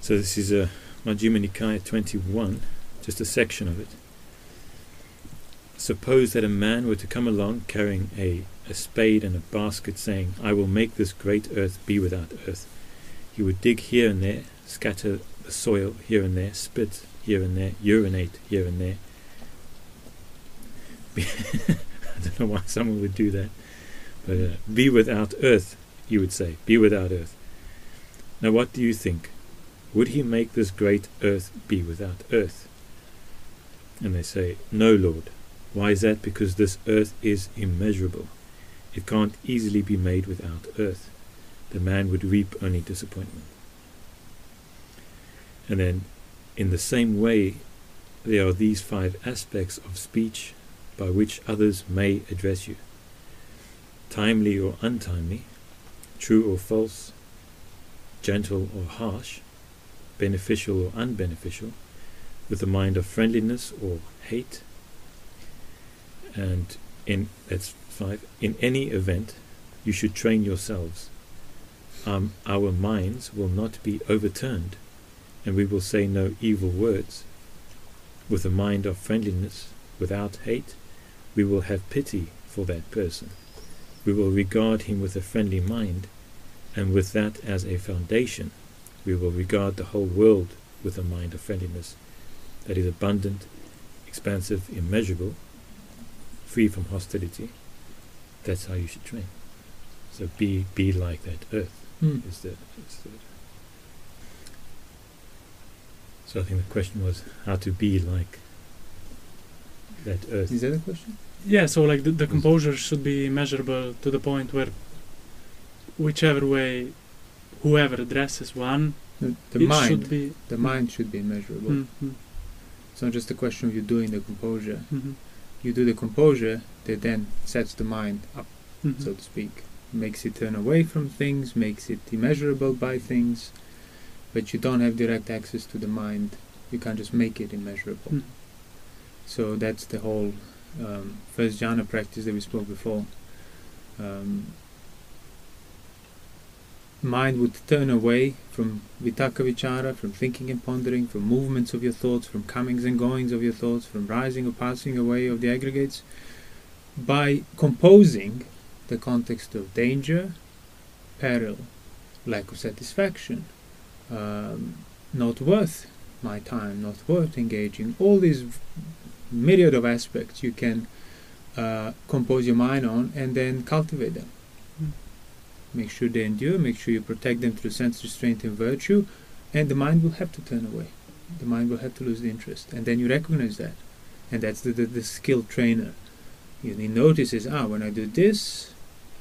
So this is a Majjhima Nikaya 21, just a section of it. Suppose that a man were to come along carrying a, a spade and a basket, saying, I will make this great earth be without earth. He would dig here and there, scatter the soil here and there, spit here and there, urinate here and there. I don't know why someone would do that. But uh, be without earth, he would say. Be without earth. Now, what do you think? Would he make this great earth be without earth? And they say, No, Lord. Why is that? Because this earth is immeasurable. It can't easily be made without earth. The man would reap only disappointment. And then, in the same way, there are these five aspects of speech by which others may address you timely or untimely, true or false, gentle or harsh, beneficial or unbeneficial, with a mind of friendliness or hate, and in that's five. In any event, you should train yourselves. Um, our minds will not be overturned, and we will say no evil words. With a mind of friendliness, without hate, we will have pity for that person. We will regard him with a friendly mind, and with that as a foundation, we will regard the whole world with a mind of friendliness that is abundant, expansive, immeasurable, free from hostility. That's how you should train. So be be like that earth. Mm. Is the, is the so I think the question was how to be like that earth. Is that a question? Yeah, so like the, the composure should be measurable to the point where whichever way whoever addresses one, The, the mind, should be. the mind should be immeasurable. Mm, mm, It's not just a question of you doing the composure. mhm, You do the composure that then sets the mind up, mhm. so to speak, makes it turn away from things, makes it immeasurable by things, but you don't have direct access to the mind. You can't just make it immeasurable. Mm. So that's the whole um, first jhana practice that we spoke before. Um, mind would turn away from vitakka vichara, from thinking and pondering, from movements of your thoughts, from comings and goings of your thoughts, from rising or passing away of the aggregates, by composing the context of danger, peril, lack of satisfaction, um, not worth my time, not worth engaging, all these myriad of aspects you can uh, compose your mind on and then cultivate them. Mm. Make sure they endure, make sure you protect them through sense restraint and virtue, and the mind will have to turn away. The mind will have to lose the interest. And then you recognize that. And that's the, the, the skilled trainer. He he notices, ah, when I do this,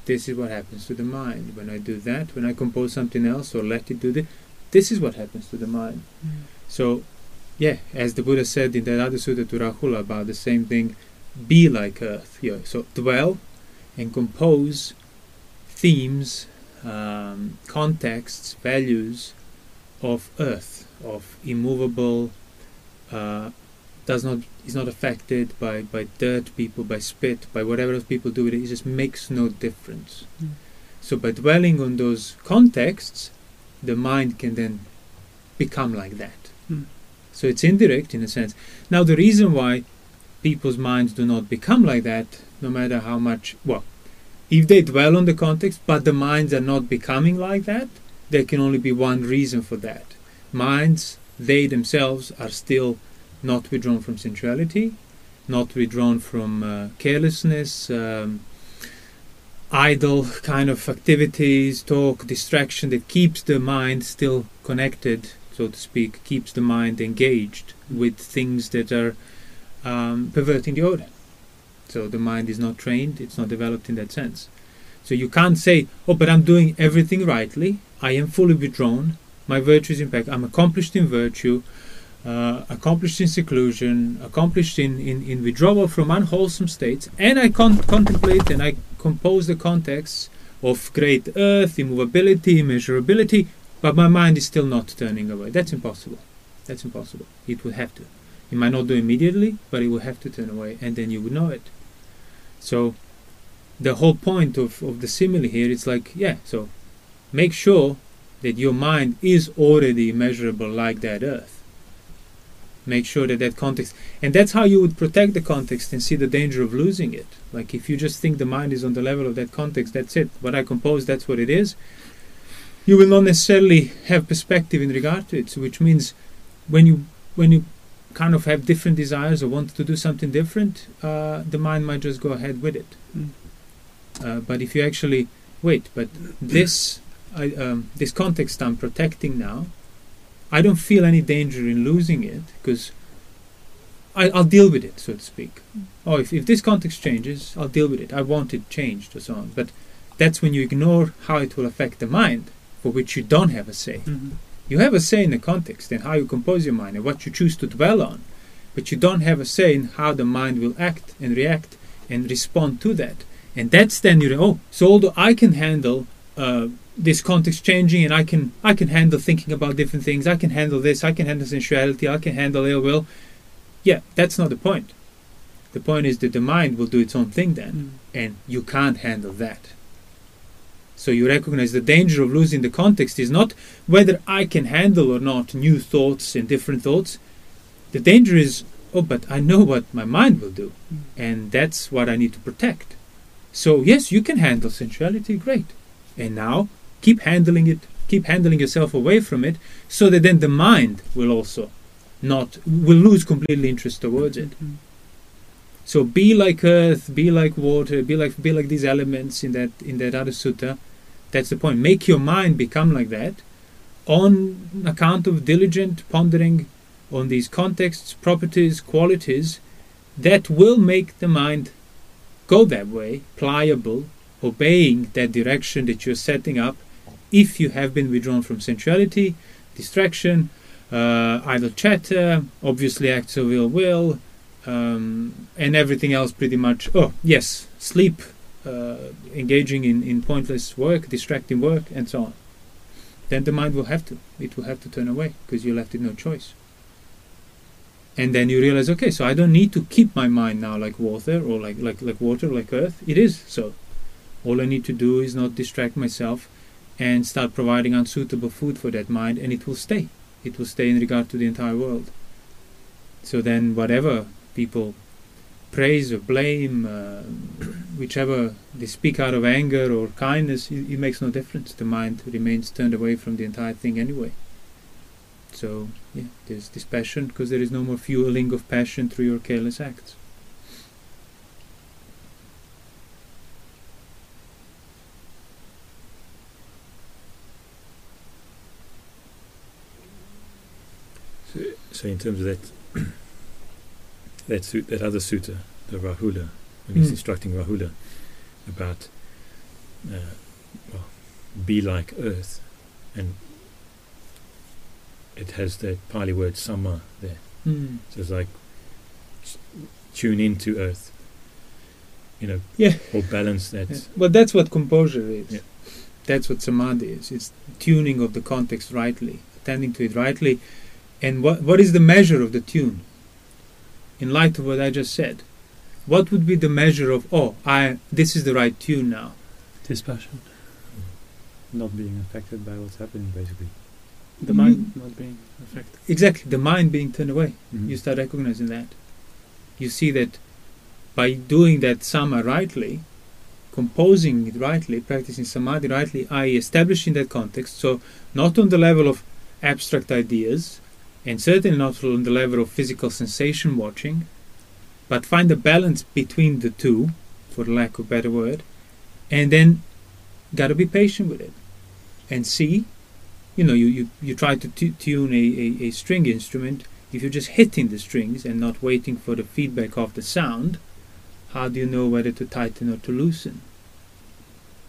this is what happens to the mind. When I do that, when I compose something else or let it do this, this is what happens to the mind. Mm. So, yeah, as the Buddha said in that other sutta to Rahula about the same thing, be like earth. Yeah, so dwell and compose themes, um, contexts, values of earth, of immovable, uh, does not is not affected by, by dirt people, by spit, by whatever else people do with it. It just makes no difference. Mm. So by dwelling on those contexts, the mind can then become like that. Mm. So it's indirect in a sense. Now the reason why people's minds do not become like that, no matter how much well, if they dwell on the context, but the minds are not becoming like that, there can only be one reason for that. Minds, they themselves are still not withdrawn from sensuality, not withdrawn from uh, carelessness, um, idle kind of activities, talk, distraction that keeps the mind still connected, so to speak, keeps the mind engaged with things that are um, perverting the order. So the mind is not trained, it's not developed in that sense. So you can't say, oh, but I'm doing everything rightly, I am fully withdrawn, my virtue is impact, I'm accomplished in virtue, uh, accomplished in seclusion, accomplished in, in, in withdrawal from unwholesome states, and I con- contemplate and I compose the context of great earth, immovability, immeasurability, but my mind is still not turning away. That's impossible. That's impossible. It would have to. It might not do immediately, but it will have to turn away, and then you would know it. So, the whole point of, of the simile here is like, yeah, so make sure that your mind is already measurable like that earth. Make sure that that context, and that's how you would protect the context and see the danger of losing it. Like if you just think the mind is on the level of that context, that's it. What I compose, that's what it is. You will not necessarily have perspective in regard to it. So which means when you when you kind of have different desires or want to do something different, uh, the mind might just go ahead with it. Mm. Uh, but if you actually wait, but this I, um, this context I'm protecting now, I don't feel any danger in losing it because I'll deal with it, so to speak. Oh, if, if this context changes, I'll deal with it. I want it changed or so on. But that's when you ignore how it will affect the mind, for which you don't have a say. Mhm. You have a say in the context and how you compose your mind and what you choose to dwell on, but you don't have a say in how the mind will act and react and respond to that. And that's then you're oh, so although I can handle uh, this context changing and I can I can handle thinking about different things, I can handle this, I can handle sensuality, I can handle ill will. Yeah, that's not the point. The point is that the mind will do its own thing then, Mm. and you can't handle that. So you recognize the danger of losing the context is not whether I can handle or not new thoughts and different thoughts. The danger is, oh, but I know what my mind will do, and that's what I need to protect. So yes, you can handle sensuality, great, and now keep handling it, keep handling yourself away from it, so that then the mind will also not will lose completely interest towards it. Mhm. So be like earth, be like water, be like be like these elements in that in that other sutta. That's the point. Make your mind become like that on account of diligent pondering on these contexts, properties, qualities that will make the mind go that way, pliable, obeying that direction that you're setting up if you have been withdrawn from sensuality, distraction, uh, idle chatter, obviously acts of ill will, um, and everything else pretty much. Oh, yes, sleep, uh, engaging in, in pointless work, distracting work, and so on. Then the mind will have to. It will have to turn away because you left it no choice. And then you realize, okay, so I don't need to keep my mind now like water or like, like, like water, like earth. It is so. All I need to do is not distract myself and start providing unsuitable food for that mind, and it will stay. It will stay in regard to the entire world. So then, whatever people praise or blame, uh, whichever they speak out of anger or kindness, it, it makes no difference. The mind remains turned away from the entire thing anyway. So, yeah, there's this passion because there is no more fueling of passion through your careless acts. So, so in terms of that, that su- that other sutta, the Rahula, when he's Mm. instructing Rahula about, uh, well, be like earth, and it has that Pali word sama there. Mm. So it's like tune into earth, you know, Yeah. or balance that. Yeah. Well, that's what composure is. Yeah. That's what samadhi is. It's tuning of the context rightly, attending to it rightly. And what what is the measure of the tune? In light of what I just said, what would be the measure of oh, I this is the right tune now? Dispassion. Not being affected by what's happening, basically. The You- mind not being affected. Exactly, the mind being turned away. Mhm. You start recognizing that. You see that by doing that sama rightly, composing it rightly, practicing samadhi rightly, i.e., establishing that context, so not on the level of abstract ideas, and certainly not on the level of physical sensation watching, but find a balance between the two, for lack of a better word, and then gotta be patient with it and see. You know, you, you, you try to tu- tune a, a, a string instrument. If you're just hitting the strings and not waiting for the feedback of the sound, how do you know whether to tighten or to loosen?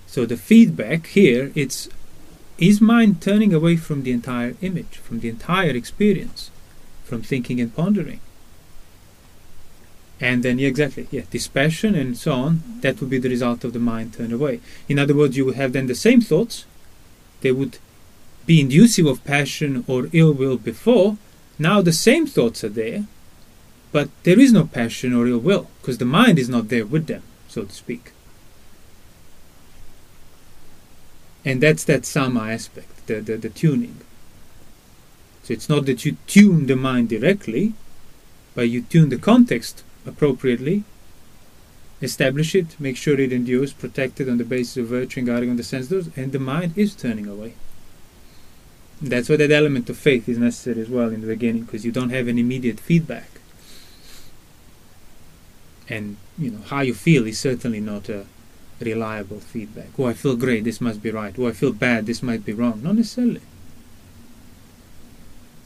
So the feedback here, it's is mind turning away from the entire image, from the entire experience, from thinking and pondering. And then, yeah, exactly, yeah, dispassion and so on, that would be the result of the mind turned away. In other words, you would have then the same thoughts, they would be inducive of passion or ill will before, now the same thoughts are there, but there is no passion or ill will, because the mind is not there with them, so to speak. And that's that sama aspect. the, the, the tuning. So it's not that you tune the mind directly, but you tune the context appropriately, establish it, make sure it endures, protect it on the basis of virtue and guarding on the sense doors, and the mind is turning away. That's why that element of faith is necessary as well in the beginning, because you don't have an immediate feedback. And you know how you feel is certainly not a reliable feedback. Oh, I feel great. This must be right. Oh, I feel bad. This might be wrong. Not necessarily.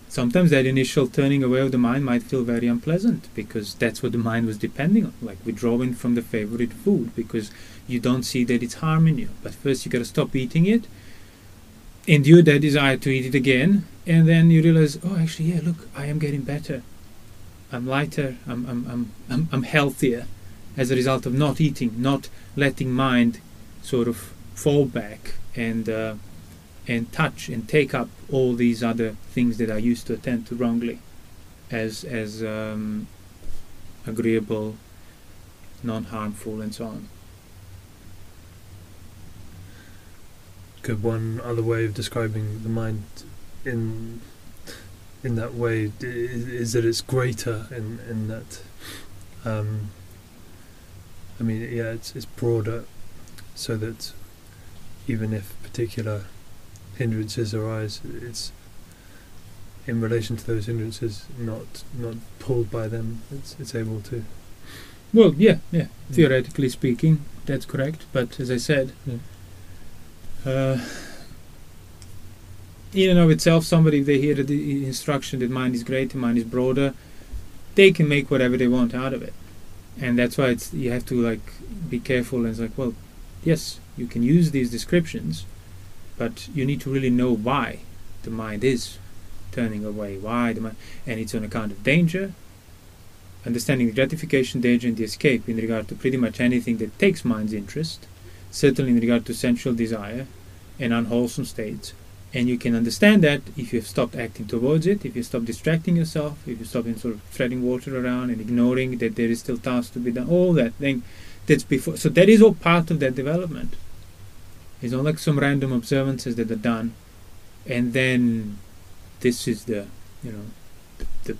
Sometimes that initial turning away of the mind might feel very unpleasant because that's what the mind was depending on, like withdrawing from the favorite food because you don't see that it's harming you. But first you gotta stop eating it, endure that desire to eat it again, and then you realize, oh, actually, yeah, look, I am getting better. I'm lighter. I'm I'm I'm I'm, I'm healthier as a result of not eating, not letting mind sort of fall back and uh, and touch and take up all these other things that I used to attend to wrongly as as um, agreeable, non-harmful, and so on. Could one other way of describing the mind in in that way is that it's greater in in that um, I mean yeah it's it's broader so that even if particular hindrances arise it's in relation to those hindrances not not pulled by them it's it's able to Well, yeah, yeah. Theoretically speaking, that's correct. But as I said, Yeah. uh, in and of itself, somebody if they hear the instruction that mind is greater, mind is broader, they can make whatever they want out of it, and that's why it's you have to like be careful. And it's like, well, yes, you can use these descriptions, but you need to really know why the mind is turning away, why the mind, and it's on account of danger, understanding the gratification, danger, and the escape in regard to pretty much anything that takes mind's interest, certainly in regard to sensual desire and unwholesome states. And you can understand that if you've stopped acting towards it, if you stop distracting yourself, if you stop sort of treading water around and ignoring that there is still tasks to be done, all that thing that's before. So that is all part of that development. It's not like some random observances that are done, and then this is the, you know, the,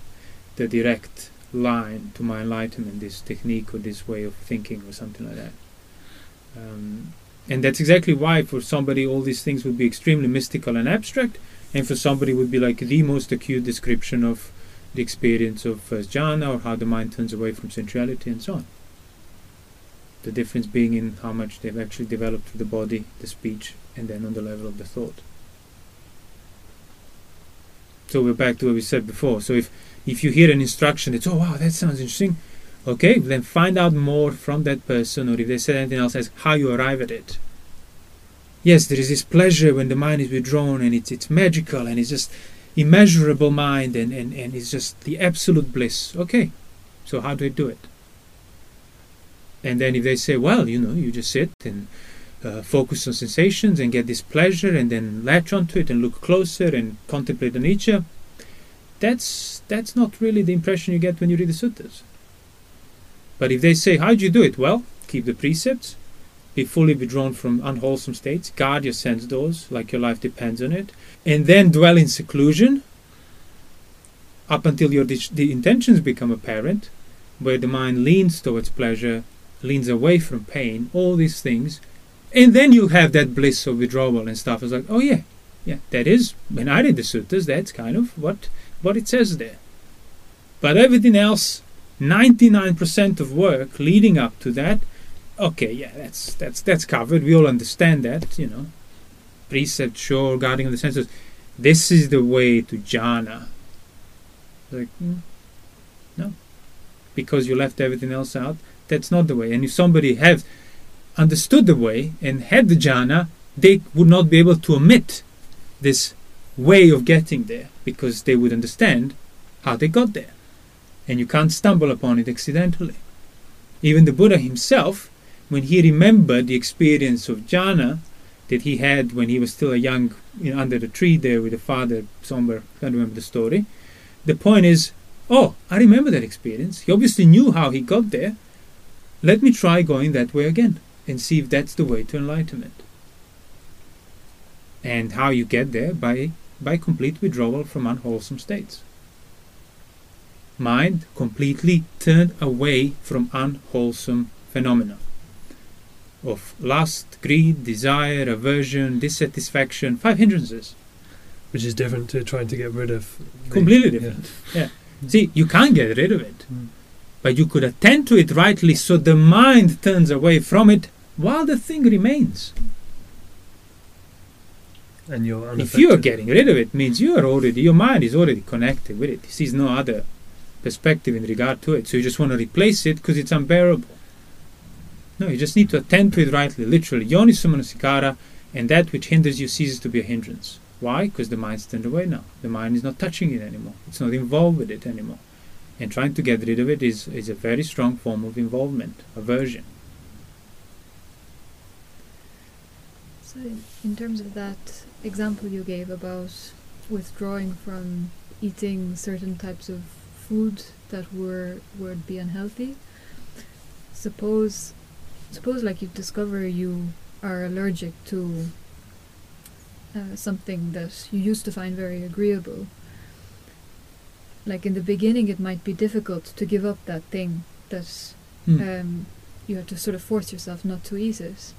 the direct line to my enlightenment, this technique or this way of thinking or something like that. Um, and that's exactly why for somebody all these things would be extremely mystical and abstract, and for somebody would be like the most acute description of the experience of first jhana or how the mind turns away from sensuality and so on. The difference being in how much they've actually developed through the body, the speech, and then on the level of the thought. So we're back to what we said before. So if if you hear an instruction it's oh wow that sounds interesting okay then find out more from that person or if they said anything else as how you arrive at it. Yes there is this pleasure when the mind is withdrawn and it's it's magical and it's just immeasurable mind and, and, and it's just the absolute bliss. Okay so how do I do it? And then if they say well you know you just sit and uh, focus on sensations and get this pleasure and then latch onto it and look closer and contemplate the nature, that's that's not really the impression you get when you read the suttas. But if they say, How do you do it? Well, keep the precepts, be fully withdrawn from unwholesome states, guard your sense doors like your life depends on it, and then dwell in seclusion up until your the intentions become apparent, where the mind leans towards pleasure, leans away from pain, all these things, and then you'll have that bliss of withdrawal and stuff. It's like, oh yeah, yeah, that is when I read the suttas, that's kind of what what it says there. But everything else, 99% of work leading up to that, okay, yeah, that's that's that's covered. We all understand that, you know. Precept, sure, guarding of the senses. This is the way to jhana. Like, mm, no, because you left everything else out. That's not the way. And if somebody has understood the way and had the jhana, they would not be able to omit this way of getting there because they would understand how they got there. And you can't stumble upon it accidentally. Even the Buddha himself, when he remembered the experience of jhana that he had when he was still a young, you know, under the tree there with the father somewhere, can't remember the story. The point is, oh, I remember that experience. He obviously knew how he got there. Let me try going that way again and see if that's the way to enlightenment. And how you get there? By by complete withdrawal from unwholesome states. Mind completely turned away from unwholesome phenomena of lust, greed, desire, aversion, dissatisfaction, five hindrances. Which is different to trying to get rid of. the- Completely yeah. different. See, you can't get rid of it, Mm. but you could attend to it rightly so the mind turns away from it while the thing remains. And you're If you are getting rid of it, means you are already your mind is already connected with it. It sees no other perspective in regard to it. So you just want to replace it because it's unbearable. No, you just need to attend to it rightly, literally. Yoni Manasikara, and that which hinders you ceases to be a hindrance. Why? Because the mind's turned away now. The mind is not touching it anymore. It's not involved with it anymore. And trying to get rid of it is, is a very strong form of involvement, aversion. So, in terms of that example you gave about withdrawing from eating certain types of food that were would be unhealthy, suppose suppose like you discover you are allergic to uh, something that you used to find very agreeable. Like in the beginning, it might be difficult to give up that thing that Hmm. um, you have to sort of force yourself not to eat it.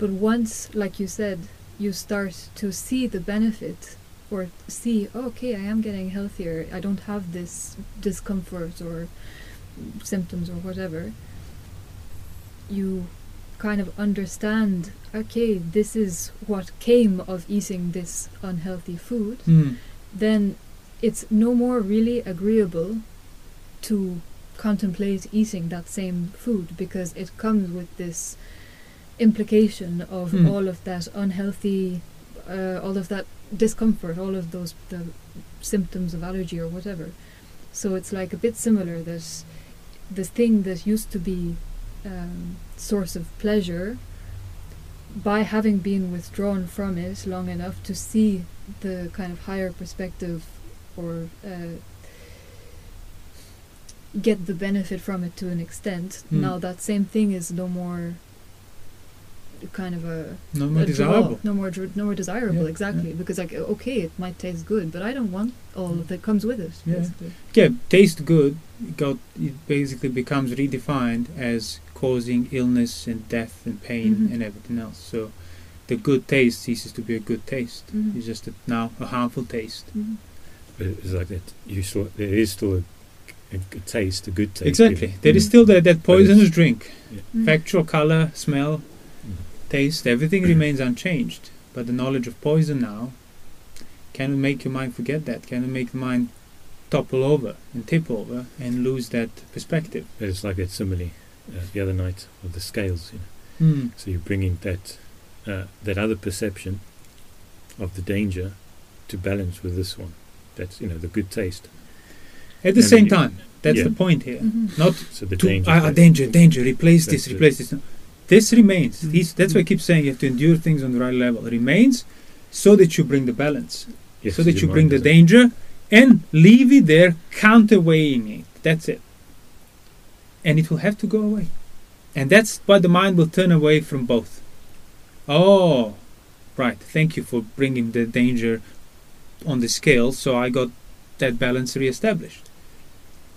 But once, like you said, you start to see the benefit or see, "Oh, okay, I am getting healthier. I don't have this discomfort or symptoms or whatever. You kind of understand, okay, this is what came of eating this unhealthy food Hmm. then it's no more really agreeable to contemplate eating that same food because it comes with this implication of Hmm. all of that unhealthy, uh, all of that discomfort, all of those the symptoms of allergy or whatever. So it's like a bit similar that the thing that used to be um, source of pleasure by having been withdrawn from it long enough to see the kind of higher perspective or uh, get the benefit from it to an extent. Hmm. Now that same thing is no more kind of a, No more a draw, desirable. no more dr- no more desirable Yeah, exactly yeah. because like okay it might taste good but I don't want all that comes with it Yeah. basically. Yeah, taste good. It got it basically becomes redefined as causing illness and death and pain Mhm. and everything else. So the good taste ceases to be a good taste. Mhm. It's just a, now a harmful taste. Mhm. But it's like that. You still, there is still a, a, a taste, a good taste. exactly. even. There is Mhm. still that, that poisonous drink. Mm. Factual color, smell, Mm. Taste, everything remains unchanged. But the knowledge of poison now can make your mind forget that. Can it make the mind topple over and tip over and lose that perspective? It's like that simile uh, the other night of the scales. You know. Hmm. So you're bringing that uh, that other perception of the danger to balance with this one. That's you know the good taste. At the And same you- time, that's yeah. the point here. Mhm. Not So the danger. ah, danger, danger, replace That's this, it. replace this. This remains. Mhm. These, that's why I keep saying you have to endure things on the right level. It remains so that you bring the balance, Yes, so that you bring the danger and leave it there, counterweighing it. That's it. And it will have to go away. And that's why the mind will turn away from both. Oh, right. Thank you for bringing the danger on the scale, so I got that balance reestablished.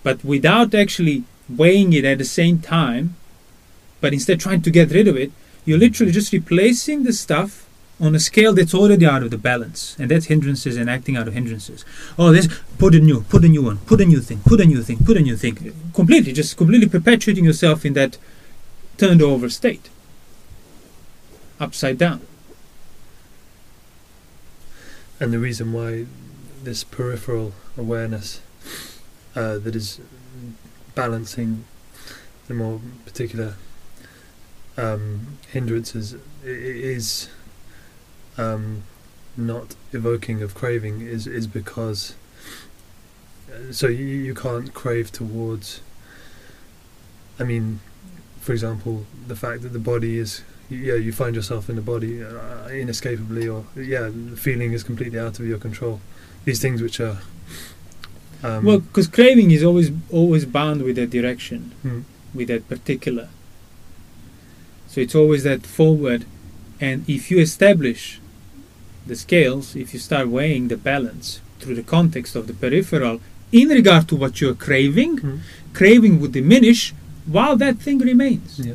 But without actually weighing it at the same time, but instead trying to get rid of it, you're literally just replacing the stuff on a scale that's already out of the balance, and that's hindrances and acting out of hindrances. Oh, this put a new, put a new one, put a new thing, put a new thing, put a new thing. Completely, just completely perpetuating yourself in that turned over state, upside down. And the reason why this peripheral awareness uh, that is balancing the more particular um, hindrances is um, not evoking of craving is is because uh, so you, you can't crave towards I mean for example the fact that the body is yeah you find yourself in the body uh, inescapably or yeah the feeling is completely out of your control these things which are um, well, because craving is always always bound with that direction. hmm, with that particular. So it's always that forward, and if you establish the scales, if you start weighing the balance through the context of the peripheral in regard to what you're craving, Mm. craving would diminish while that thing remains. Yeah.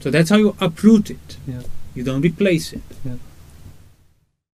So that's how you uproot it. Yeah. You don't replace it. Yeah.